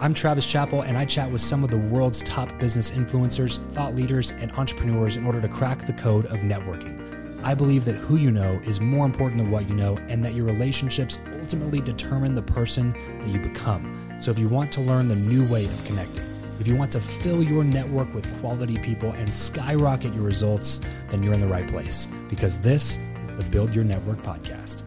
I'm Travis Chappell, and I chat with some of the world's top business influencers, thought leaders, and entrepreneurs in order to crack the code of networking. I believe that who you know is more important than what you know, and that your relationships ultimately determine the person that you become. So, if you want to learn the new way of connecting, if you want to fill your network with quality people and skyrocket your results, then you're in the right place because this is the Build Your Network podcast.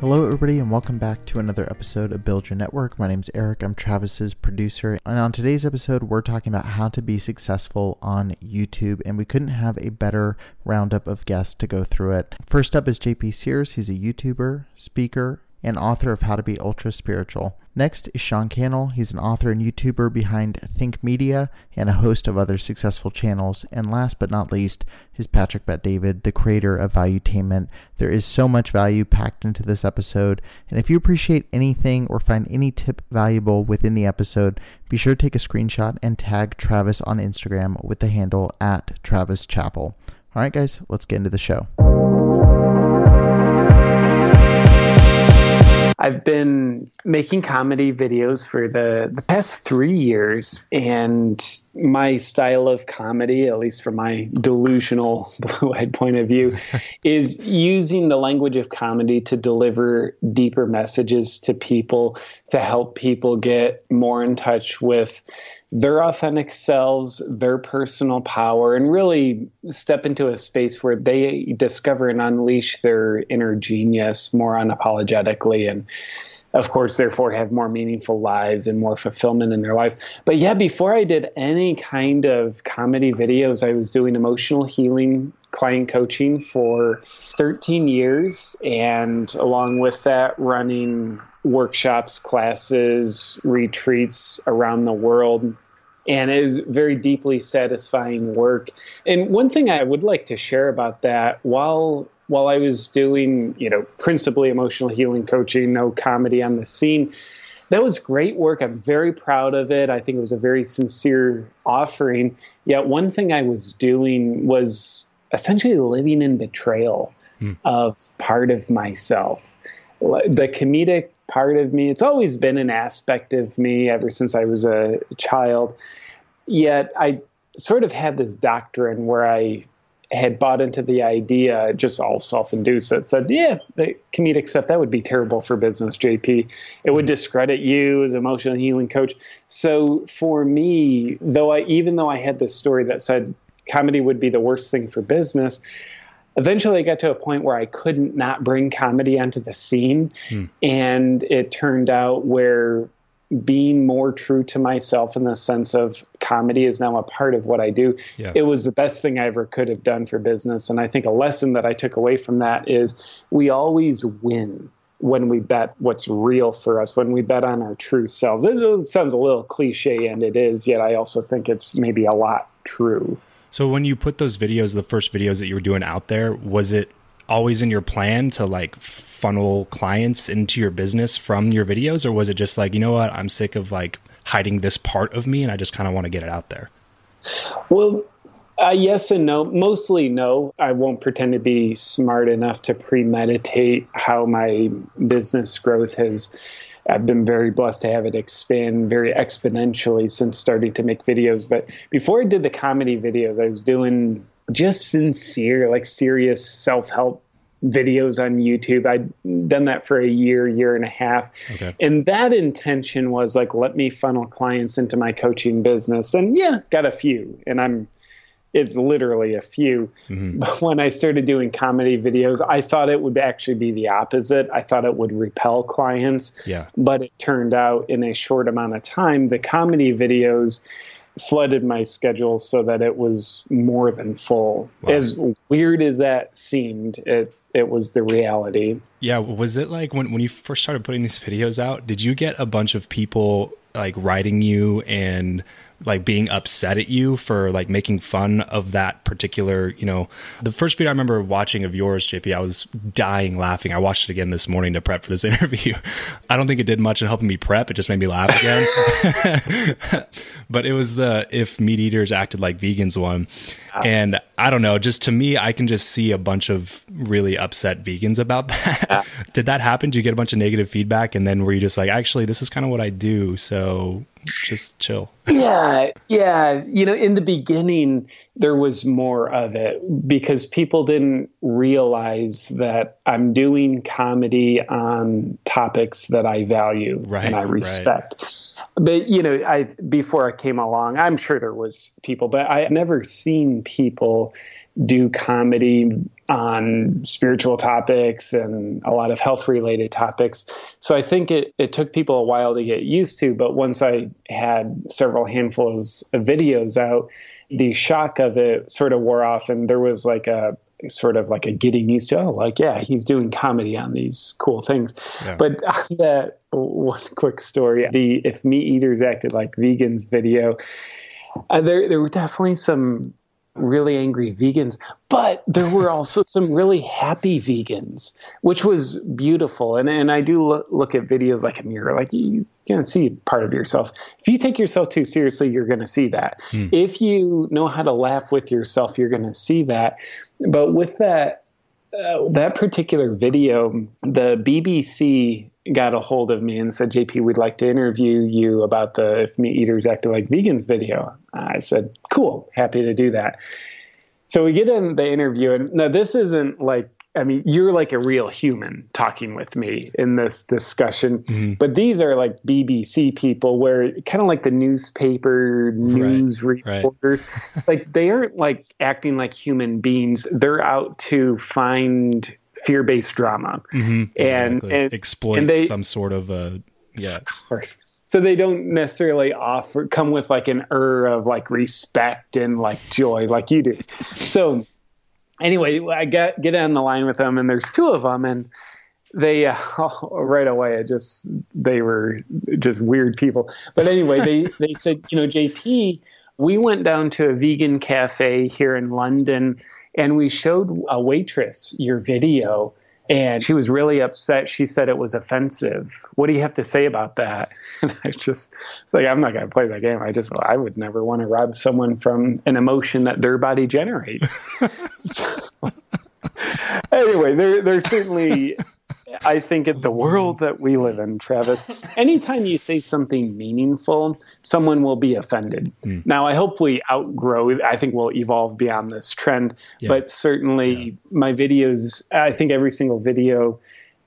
Hello, everybody, and welcome back to another episode of Build Your Network. My name is Eric. I'm Travis's producer. And on today's episode, we're talking about how to be successful on YouTube. And we couldn't have a better roundup of guests to go through it. First up is JP Sears. He's a YouTuber, speaker, and author of How to Be Ultra Spiritual. Next is Sean Cannell. He's an author and YouTuber behind Think Media and a host of other successful channels. And last but not least is Patrick Bet David, the creator of Valuetainment. There is so much value packed into this episode. And if you appreciate anything or find any tip valuable within the episode, be sure to take a screenshot and tag Travis on Instagram with the handle at Travis Chappell. All right, guys, let's get into the show. I've been making comedy videos for the, the past three years, and my style of comedy, at least from my delusional blue eyed point of view, is using the language of comedy to deliver deeper messages to people, to help people get more in touch with their authentic selves, their personal power, and really step into a space where they discover and unleash their inner genius more unapologetically and of course, therefore have more meaningful lives and more fulfillment in their lives. But yeah, before I did any kind of comedy videos, I was doing emotional healing client coaching for 13 years. And along with that, running workshops, classes, retreats around the world. And it was very deeply satisfying work. And one thing I would like to share about that, while while I was doing, you know, principally emotional healing coaching, no comedy on the scene, that was great work. I'm very proud of it. I think it was a very sincere offering. Yet one thing I was doing was essentially living in betrayal mm. of part of myself. The comedic part of me, it's always been an aspect of me ever since I was a child. Yet I sort of had this doctrine where I had bought into the idea, just all self-induced, that said, "Yeah, the comedic stuff that would be terrible for business, JP. It would discredit you as emotional healing coach." So for me, though I even though I had this story that said comedy would be the worst thing for business, eventually I got to a point where I couldn't not bring comedy onto the scene, hmm. and it turned out where being more true to myself in the sense of comedy is now a part of what I do. Yeah. It was the best thing I ever could have done for business. And I think a lesson that I took away from that is we always win when we bet what's real for us, when we bet on our true selves. It sounds a little cliche, and it is, yet I also think it's maybe a lot true. So when you put those videos, the first videos that you were doing out there, was it always in your plan to like funnel clients into your business from your videos? Or was it just like you know what? I'm sick of like hiding this part of me and i just kind of want to get it out there well uh, yes and no. Mostly no. I won't pretend to be smart enough to premeditate how my business growth has I've been very blessed to have it expand very exponentially since starting to make videos. But before I did the comedy videos, I was doing just sincere, like serious self help videos on YouTube. I'd done that for a year, year and a half. Okay. And that intention was like, let me funnel clients into my coaching business. And yeah, got a few. And I'm, it's literally a few. Mm-hmm. But when I started doing comedy videos, I thought it would actually be the opposite. I thought it would repel clients. Yeah. But it turned out in a short amount of time, the comedy videos flooded my schedule so that it was more than full. Wow. As weird as that seemed, it it was the reality. Yeah, was it like when when you first started putting these videos out, did you get a bunch of people like writing you and like being upset at you for like making fun of that particular, you know, the first video I remember watching of yours, JP, I was dying laughing. I watched it again this morning to prep for this interview. I don't think it did much in helping me prep. It just made me laugh again. but it was the if meat eaters acted like vegans one. And I don't know, just to me, I can just see a bunch of really upset vegans about that. Did that happen? Did you get a bunch of negative feedback? And then were you just like, actually, this is kind of what I do. So just chill. Yeah, yeah. You know, in the beginning, there was more of it because people didn't realize that I'm doing comedy on topics that I value right, and I respect. Right. But you know, I before I came along, I'm sure there was people, but I've never seen people do comedy on spiritual topics and a lot of health related topics. So I think it, it took people a while to get used to. But once I had several handfuls of videos out, the shock of it sort of wore off. And there was like a sort of like a getting used to, oh, like, yeah, he's doing comedy on these cool things. Yeah. But that one quick story the If Meat Eaters Acted Like Vegans video, uh, there, there were definitely some really angry vegans, but there were also some really happy vegans, which was beautiful. And and I do look, look at videos like a mirror, like you to see part of yourself. If you take yourself too seriously, you're going to see that. Hmm. If you know how to laugh with yourself, you're going to see that. But with that uh, that particular video, the BBC got a hold of me and said, JP, we'd like to interview you about the If Meat Eaters Acted Like Vegans video. I said, cool, happy to do that. So we get in the interview, and now this isn't like, I mean, you're like a real human talking with me in this discussion, mm-hmm. but these are like BBC people where kind of like the newspaper news right, reporters, right. like they aren't like acting like human beings. They're out to find fear-based drama mm-hmm, and, exactly. and exploit and they, some sort of a yeah. Of course. So they don't necessarily offer come with like an ur of like respect and like joy like you do. So anyway, I get get on the line with them, and there's two of them, and they uh, right away, I just they were just weird people. But anyway, they they said, you know, JP, we went down to a vegan cafe here in London and we showed a waitress your video and she was really upset. She said it was offensive. What do you have to say about that? And I just, it's like, I'm not going to play that game. I just, I would never want to rob someone from an emotion that their body generates. so, anyway, there, there's certainly I think in the world that we live in, Travis, anytime you say something meaningful, someone will be offended. Mm. Now, I hope we outgrow, I think we'll evolve beyond this trend, yeah. but certainly yeah. my videos, I think every single video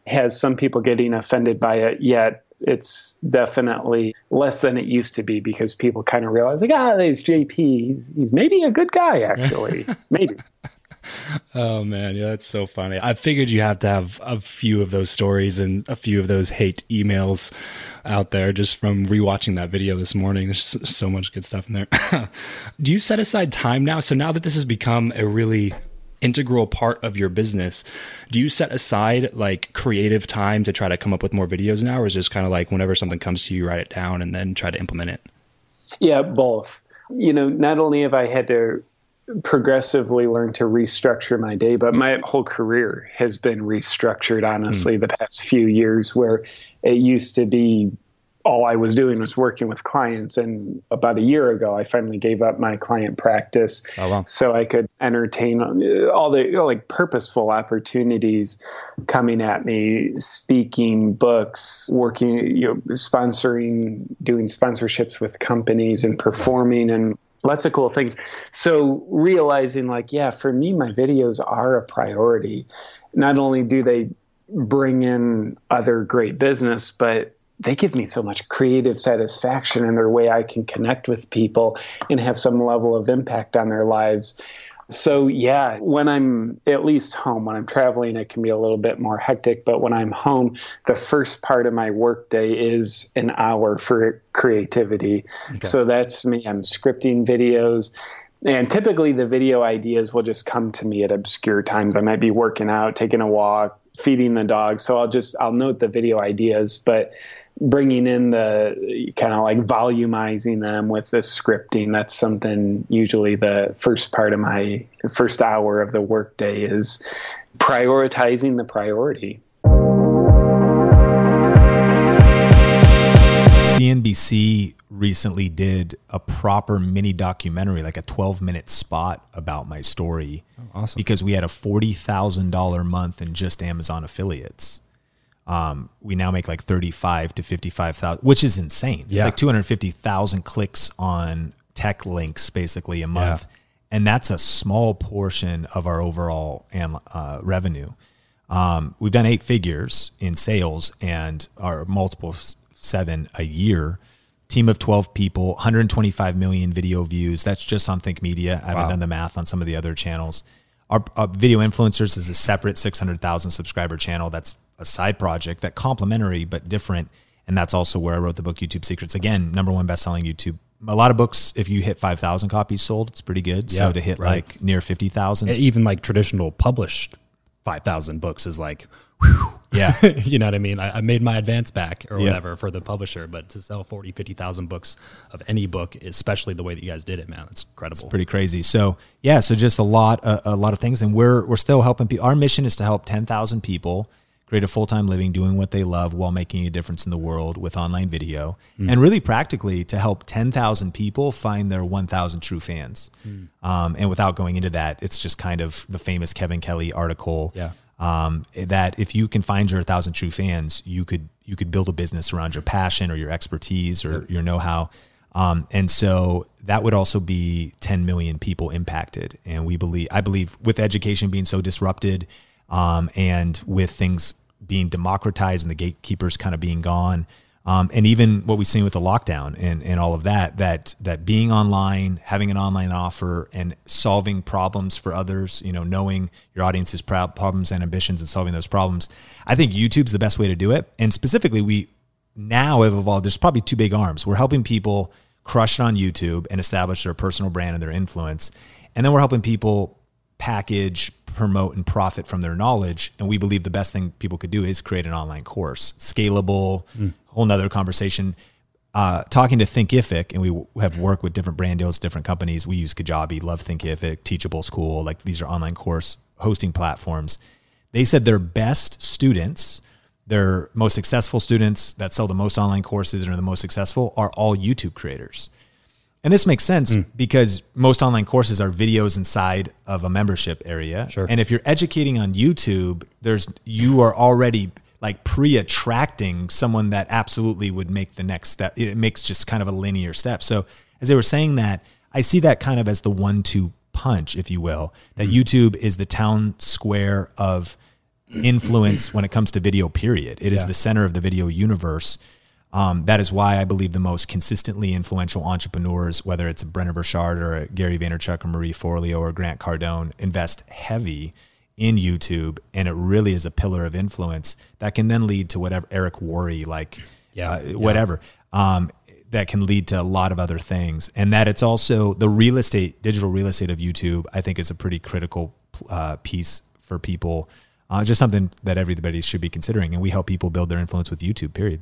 has some people getting offended by it, yet it's definitely less than it used to be because people kind of realize like, ah, there's JP. He's, he's maybe a good guy, actually. maybe. Oh man, yeah, that's so funny. I figured you have to have a few of those stories and a few of those hate emails out there just from rewatching that video this morning. There's so much good stuff in there. Do you set aside time now? So now that this has become a really integral part of your business, do you set aside like creative time to try to come up with more videos now, or is it just kind of like whenever something comes to you, write it down and then try to implement it? Yeah, both. You know, not only have I had to progressively learn to restructure my day, but my whole career has been restructured, honestly, mm. the past few years, where it used to be all I was doing was working with clients. And about a year ago, I finally gave up my client practice oh, wow. so I could entertain all the you know, like purposeful opportunities coming at me, speaking, books, working, you know, sponsoring, doing sponsorships with companies and performing and lots of cool things. So realizing like, yeah, for me, my videos are a priority. Not only do they bring in other great business, but they give me so much creative satisfaction in their way I can connect with people and have some level of impact on their lives. So, yeah, when I'm at least home, when I'm traveling, it can be a little bit more hectic. But when I'm home, the first part of my workday is an hour for creativity. Okay. So that's me. I'm scripting videos. And typically, the video ideas will just come to me at obscure times. I might be working out, taking a walk, feeding the dog. So I'll just I'll note the video ideas, but bringing in the kind of like volumizing them with the scripting that's something usually the first part of my first hour of the workday is prioritizing the priority CNBC recently did a proper mini documentary, like a 12 minute spot about my story. Oh, awesome. Because we had a $40,000 month in just Amazon affiliates um, we now make like 35 to 55,000, which is insane. Yeah. It's like 250,000 clicks on tech links basically a month. Yeah. And that's a small portion of our overall uh, revenue. Um, we've done eight figures in sales and our multiple seven a year. Team of 12 people, 125 million video views. That's just on Think Media. I haven't done the math on some of the other channels. Our, our video influencers is a separate 600,000 subscriber channel. That's a side project that complementary but different. And that's also where I wrote the book YouTube Secrets. Again, number one best-selling YouTube. A lot of books, if you hit five thousand copies sold, it's pretty good. Yeah, so to hit right. like near fifty thousand, even like traditional published five thousand books is like, whew. Yeah, you know what I mean. I, I, made my advance back or whatever yeah. for the publisher, but to sell 40, 50,000 books of any book, especially the way that you guys did it, man, it's incredible. It's pretty crazy. So yeah, so just a lot, a, a lot of things, and we're we're still helping people. Our mission is to help ten thousand people create a full time living doing what they love while making a difference in the world with online video, mm. and really practically to help 10,000 people find their 1,000 true fans. Mm. Um, and without going into that, it's just kind of the famous Kevin Kelly article. Yeah. Um, that if you can find your 1,000 true fans, you could you could build a business around your passion or your expertise or yep. your know how. Um, and so that would also be 10 million people impacted. And we believe, I believe, with education being so disrupted, um, and with things being democratized and the gatekeepers kind of being gone. Um, and even what we've seen with the lockdown and, and all of that, that that being online, having an online offer, and solving problems for others, you know, knowing your audience's problems and ambitions and solving those problems, I think YouTube's the best way to do it. And specifically, we now have evolved. There's probably two big arms. We're helping people crush it on YouTube and establish their personal brand and their influence, and then we're helping people package, promote, and profit from their knowledge. And we believe the best thing people could do is create an online course, scalable, mm. whole nother conversation. Uh, talking to Thinkific, and we have worked with different brand deals, different companies. We use Kajabi, love Thinkific, Teachable School. Like these are online course hosting platforms. They said their best students, their most successful students that sell the most online courses and are the most successful are all YouTube creators. And this makes sense mm. because most online courses are videos inside of a membership area. Sure. And if you're educating on YouTube, there's you are already like pre-attracting someone that absolutely would make the next step. It makes just kind of a linear step. So as they were saying that, I see that kind of as the one-two punch, if you will. That mm. YouTube is the town square of influence when it comes to video. Period. It yeah. is the center of the video universe. Um, that is why I believe the most consistently influential entrepreneurs, whether it's Brendon Burchard or Gary Vaynerchuk or Marie Forleo or Grant Cardone, invest heavy in YouTube, and it really is a pillar of influence that can then lead to whatever Eric Worre, like Yeah, uh, yeah. whatever, um, that can lead to a lot of other things, and that it's also the real estate, digital real estate of YouTube. I think is a pretty critical uh, piece for people. Uh, just something that everybody should be considering, and we help people build their influence with YouTube. Period.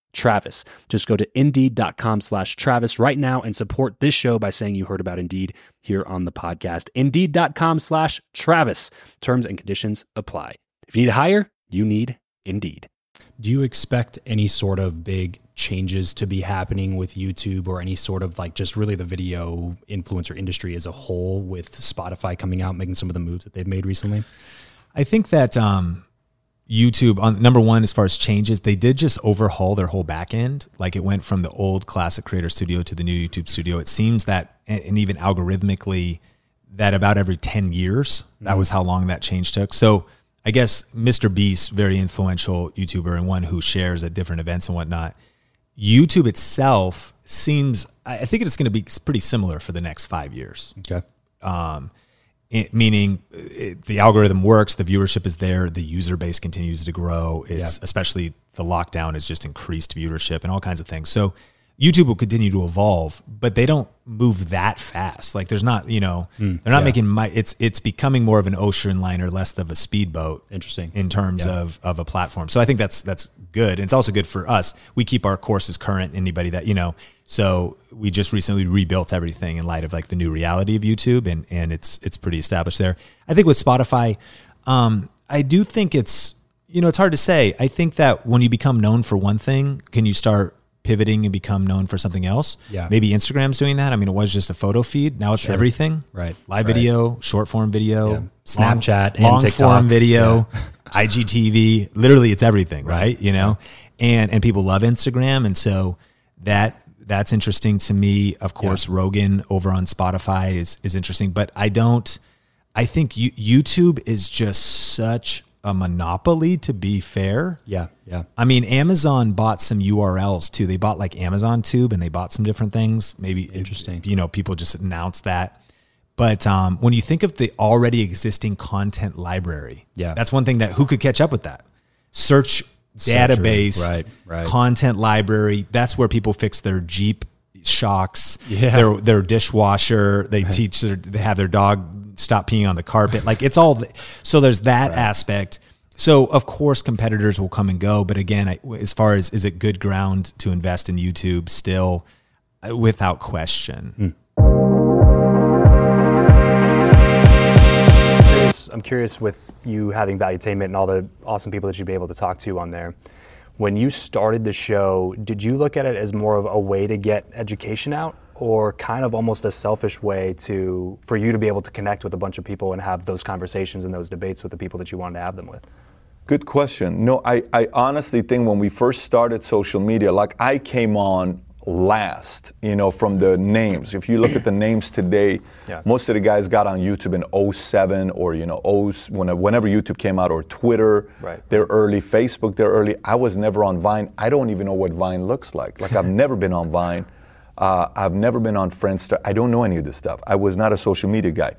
Travis. Just go to indeed.com slash Travis right now and support this show by saying you heard about Indeed here on the podcast. Indeed.com slash Travis. Terms and conditions apply. If you need to hire, you need Indeed. Do you expect any sort of big changes to be happening with YouTube or any sort of like just really the video influencer industry as a whole with Spotify coming out, making some of the moves that they've made recently? I think that um, YouTube on number one as far as changes, they did just overhaul their whole back end. Like it went from the old classic creator studio to the new YouTube studio. It seems that and even algorithmically that about every 10 years, that was how long that change took. So I guess Mr. Beast, very influential YouTuber and one who shares at different events and whatnot. YouTube itself seems, I think it's going to be pretty similar for the next five years Okay. um, it, meaning it, the algorithm works, the viewership is there, the user base continues to grow. It's Yeah. especially the lockdown has just increased viewership and all kinds of things. So YouTube will continue to evolve, but they don't move that fast. Like there's not, you know, they're not yeah. making my. It's it's becoming more of an ocean liner, less of a speedboat Interesting. in terms Yeah. of of a platform. So I think that's that's good. And it's also good for us. We keep our courses current. Anybody that you know. So we just recently rebuilt everything in light of like the new reality of YouTube, and and it's it's pretty established there. I think with Spotify, um, I do think it's you know it's hard to say. I think that when you become known for one thing, can you start pivoting and become known for something else? Yeah. Maybe Instagram's doing that. I mean, it was just a photo feed. Now it's everything. Right. Live Right. video, short form video, Yeah. Snapchat and long TikTok. form video, IGTV. Literally, it's everything, right? You know, and and people love Instagram, and so that that's interesting to me. Of course, Rogan over on Spotify is is interesting, but I don't. I think you, YouTube is just such a monopoly. To be fair, Yeah. Yeah. I mean, Amazon bought some URLs too. They bought like Amazon Tube and they bought some different things. Maybe it- Interesting. you know, people just announced that. But um, when you think of the already existing content library, Yeah. that's one thing that who could catch up with that search database, Right, right. content library. That's where people fix their Jeep shocks, Yeah. their their dishwasher. They teach their, they have their dog stop peeing on the carpet. Like it's all. th- So there's that aspect. So of course competitors will come and go, but again, I, as far as is it good ground to invest in YouTube still, uh, without question. Curious- I'm I'm curious with you having Valuetainment and all the awesome people that you'd be able to talk to on there. When you started the show, did you look at it as more of a way to get education out, or kind of almost a selfish way to for you to be able to connect with a bunch of people and have those conversations and those debates with the people that you wanted to have them with? Good question. No, I, I honestly think when we first started social media, like I came on last, you know, from the names. If you look at the names today, Yeah. most of the guys got on YouTube in 07 or, you know, 0, whenever YouTube came out, or Twitter. Right. They're early. Facebook, they're early. I was never on Vine. I don't even know what Vine looks like. Like, I've never been on Vine. Uh, I've never been on Friendster. I don't know any of this stuff. I was not a social media guy.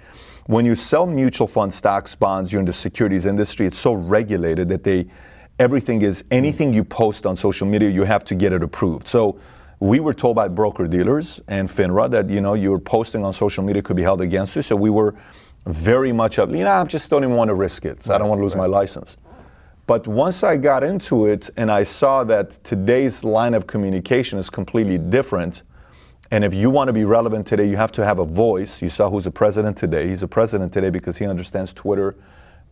When you sell mutual fund stocks, bonds, you're in the securities industry, it's so regulated that they, everything is, anything you post on social media, you have to get it approved. So we were told by broker dealers and FINRA that, you know, your posting on social media could be held against you. So we were very much up, you know, I just don't even want to risk it. So I don't want to lose my license. But once I got into it and I saw that today's line of communication is completely different, and if you want to be relevant today, you have to have a voice. You saw who's the president today. He's a president today because he understands Twitter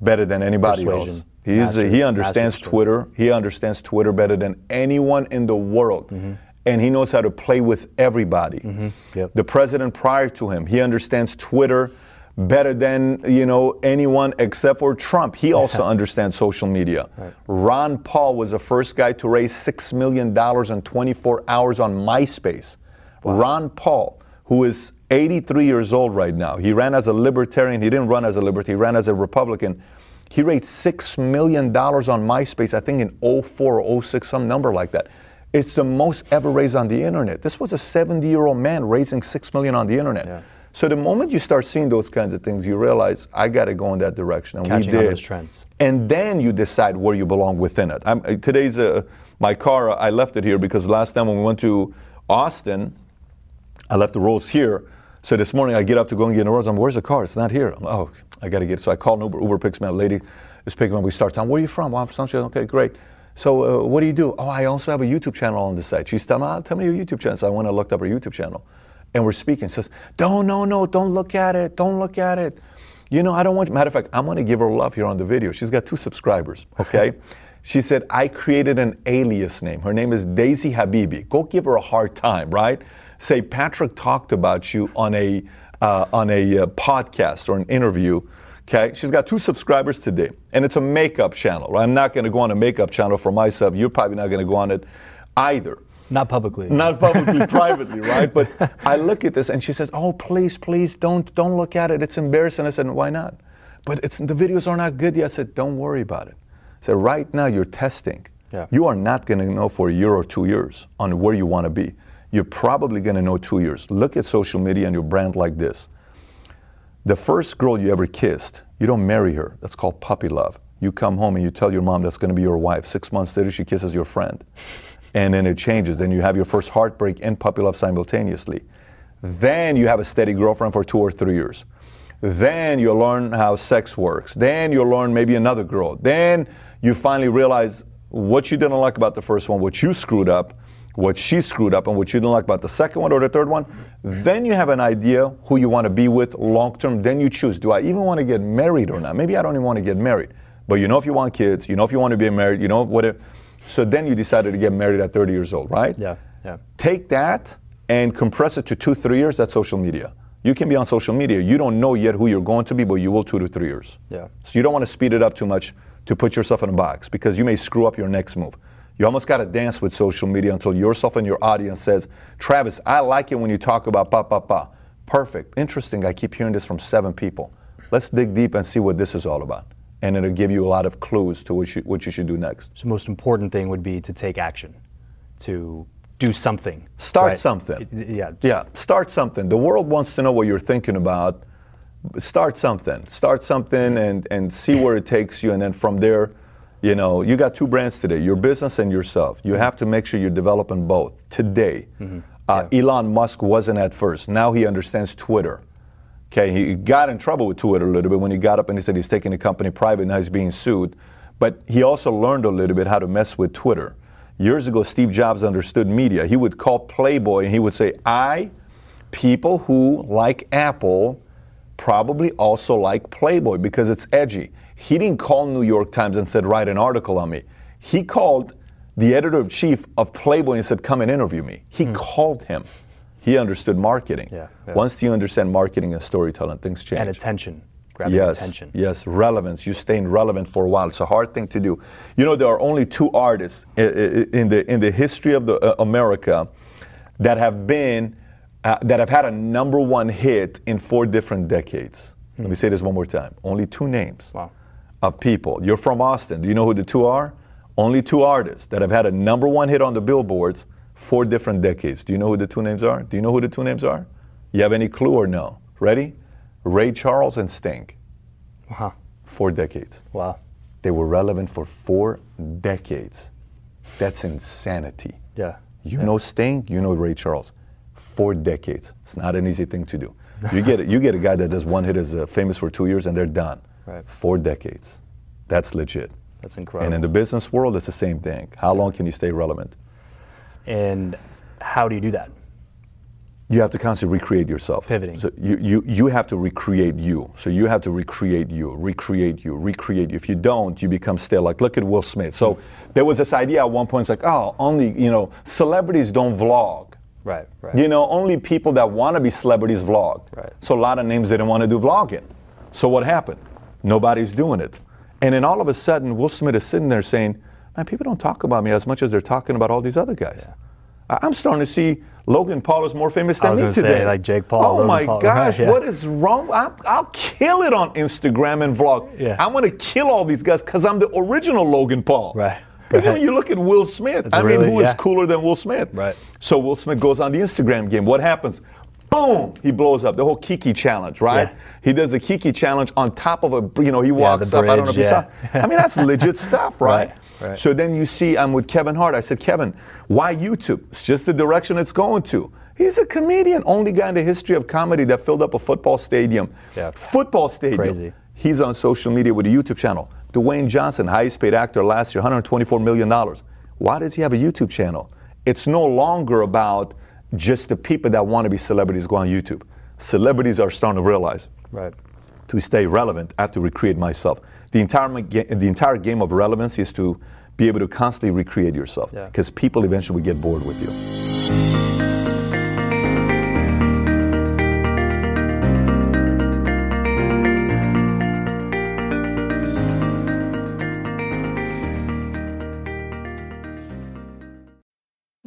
better than anybody else. He's, Master- he understands Twitter. He understands Twitter better than anyone in the world. Mm-hmm. And he knows how to play with everybody. Yep. The president prior to him, he understands Twitter better than you know anyone except for Trump. He also understands social media. Ron Paul was the first guy to raise six million dollars in 24 hours on MySpace. Ron Paul, who is 83 years old right now, he ran as a libertarian. He didn't run as a libertarian. He ran as a Republican. He raised six million dollars on MySpace. I think in 04 or 06, some number like that. It's the most ever raised on the internet. This was a 70-year-old man raising six million on the internet. Yeah. So the moment you start seeing those kinds of things, you realize I got to go in that direction, and Catching we on did. those trends. And then you decide where you belong within it. I'm, today's uh, my car. I left it here because last time when we went to Austin, I left the rolls here. So this morning I get up to go and get in the rolls. I'm, where's the car? It's not here. I'm, oh, I got to get it. So I call an Uber. Uber picks me up. Lady is picking me up. We start talking. Where are you from? Well, I'm from Sunshine. Okay, great. So uh, what do you do? Oh, I also have a YouTube channel on the site. She's telling me, oh, tell me your YouTube channel. So I went and looked up her YouTube channel. And we're speaking. She says, don't, no, no, don't look at it. Don't look at it. You know, I don't want, matter of fact, I'm going to give her love here on the video. She's got two subscribers, okay? she said, I created an alias name. Her name is Daisy Habibi. Go give her a hard time, right? Say, Patrick talked about you on a, uh, on a uh, podcast or an interview. Okay, she's got two subscribers today, and it's a makeup channel. Right? I'm not going to go on a makeup channel for myself. You're probably not going to go on it either. Not publicly. Not publicly, privately, right? But I look at this, and she says, "Oh, please, please, don't, don't look at it. It's embarrassing." I said, "Why not?" But it's the videos are not good yet. I said, "Don't worry about it." I said, "Right now, you're testing. Yeah. You are not going to know for a year or two years on where you want to be. You're probably going to know two years. Look at social media and your brand like this. The first girl you ever kissed, you don't marry her. That's called puppy love. You come home and you tell your mom that's going to be your wife. Six months later, she kisses your friend. And then it changes. Then you have your first heartbreak and puppy love simultaneously. Then you have a steady girlfriend for two or three years. Then you learn how sex works. Then you learn maybe another girl. Then you finally realize what you didn't like about the first one, what you screwed up, what she screwed up, and what you didn't like about the second one or the third one. Then you have an idea who you want to be with long term. Then you choose do I even want to get married or not? Maybe I don't even want to get married. But you know if you want kids, you know if you want to be married, you know what. So then you decided to get married at 30 years old, right? Yeah, yeah. Take that and compress it to two, three years. That's social media. You can be on social media. You don't know yet who you're going to be, but you will two to three years. Yeah. So you don't want to speed it up too much to put yourself in a box because you may screw up your next move. You almost got to dance with social media until yourself and your audience says, Travis, I like it when you talk about pa pa pa. Perfect. Interesting. I keep hearing this from seven people. Let's dig deep and see what this is all about. And it'll give you a lot of clues to what you, what you should do next. So the most important thing would be to take action, to do something. Start right? something. Yeah. Yeah, start something. The world wants to know what you're thinking about. Start something. Start something and, and see where it takes you. And then from there, you know, you got two brands today your business and yourself. You have to make sure you're developing both today. Uh, Elon Musk wasn't at first. Now he understands Twitter. Okay, he got in trouble with Twitter a little bit when he got up and he said he's taking the company private. Now he's being sued. But he also learned a little bit how to mess with Twitter. Years ago, Steve Jobs understood media. He would call Playboy and he would say, I, people who like Apple, probably also like Playboy because it's edgy. He didn't call New York Times and said, write an article on me. He called the editor in chief of Playboy and said, come and interview me. He called him. He understood marketing. Hmm. Yeah, yeah. Once you understand marketing and storytelling, things change. And attention, grabbing yes, attention. Yes, relevance. You staying relevant for a while. It's a hard thing to do. You know, there are only two artists in the in the history of the uh, America that have been uh, that have had a number one hit in four different decades. Let me say this one more time. Only two names Wow. Of people. You're from Austin. Do you know who the two are? Only two artists that have had a number one hit on the billboards four different decades. Do you know who the two names are? Do you know who the two names are? You have any clue or no? Ready? Ray Charles and Sting. Wow. Four decades. Wow. They were relevant for four decades. That's insanity. Yeah. You know Sting, you know Ray Charles. Four decades. It's not an easy thing to do. You get you get a guy that does one hit is uh, famous for two years and they're done. Right. Four decades. That's legit. That's incredible. And in the business world, it's the same thing. How long can you stay relevant? And how do you do that? You have to constantly recreate yourself. Pivoting. So you, you, you have to recreate you. So you have to recreate you, recreate you, recreate you. If you don't, you become stale. Like look at Will Smith. So there was this idea at one point, it's like, oh, only, you know, celebrities don't vlog. Right. Right. You know, only people that want to be celebrities vlog. Right. So a lot of names didn't want to do vlogging. So what happened? Nobody's doing it. And then all of a sudden, Will Smith is sitting there saying, man, people don't talk about me as much as they're talking about all these other guys. I- I'm starting to see Logan Paul is more famous I than was me gonna say, today. like Jake Paul, Oh Logan my Paul, gosh, yeah. what is wrong? I'll, I'll kill it on Instagram and vlog. Yeah. I'm going to kill all these guys because I'm the original Logan Paul. Right, right. when you look at Will Smith, I mean, really- who is yeah. cooler than Will Smith? Right. So Will Smith goes on the Instagram game. What happens? Boom! He blows up. The whole Kiki challenge, right? Yeah. He does the Kiki challenge on top of a, you know, he walks the up. I don't know if you bridge, saw. I mean, that's legit stuff, right? Right, right. So then you see, I'm with Kevin Hart. I said, Kevin, why YouTube? It's just the direction it's going to. He's a comedian, only guy in the history of comedy that filled up a football stadium. Yeah. Football stadium. Crazy. He's on social media with a YouTube channel. Dwayne Johnson, highest paid actor last year, $124 million. Why does he have a YouTube channel? It's no longer about just the people that want to be celebrities go on YouTube. Celebrities are starting to realize Right. to stay relevant, I have to recreate myself. The entire, the entire game of relevance is to be able to constantly recreate yourself Yeah. because people eventually get bored with you.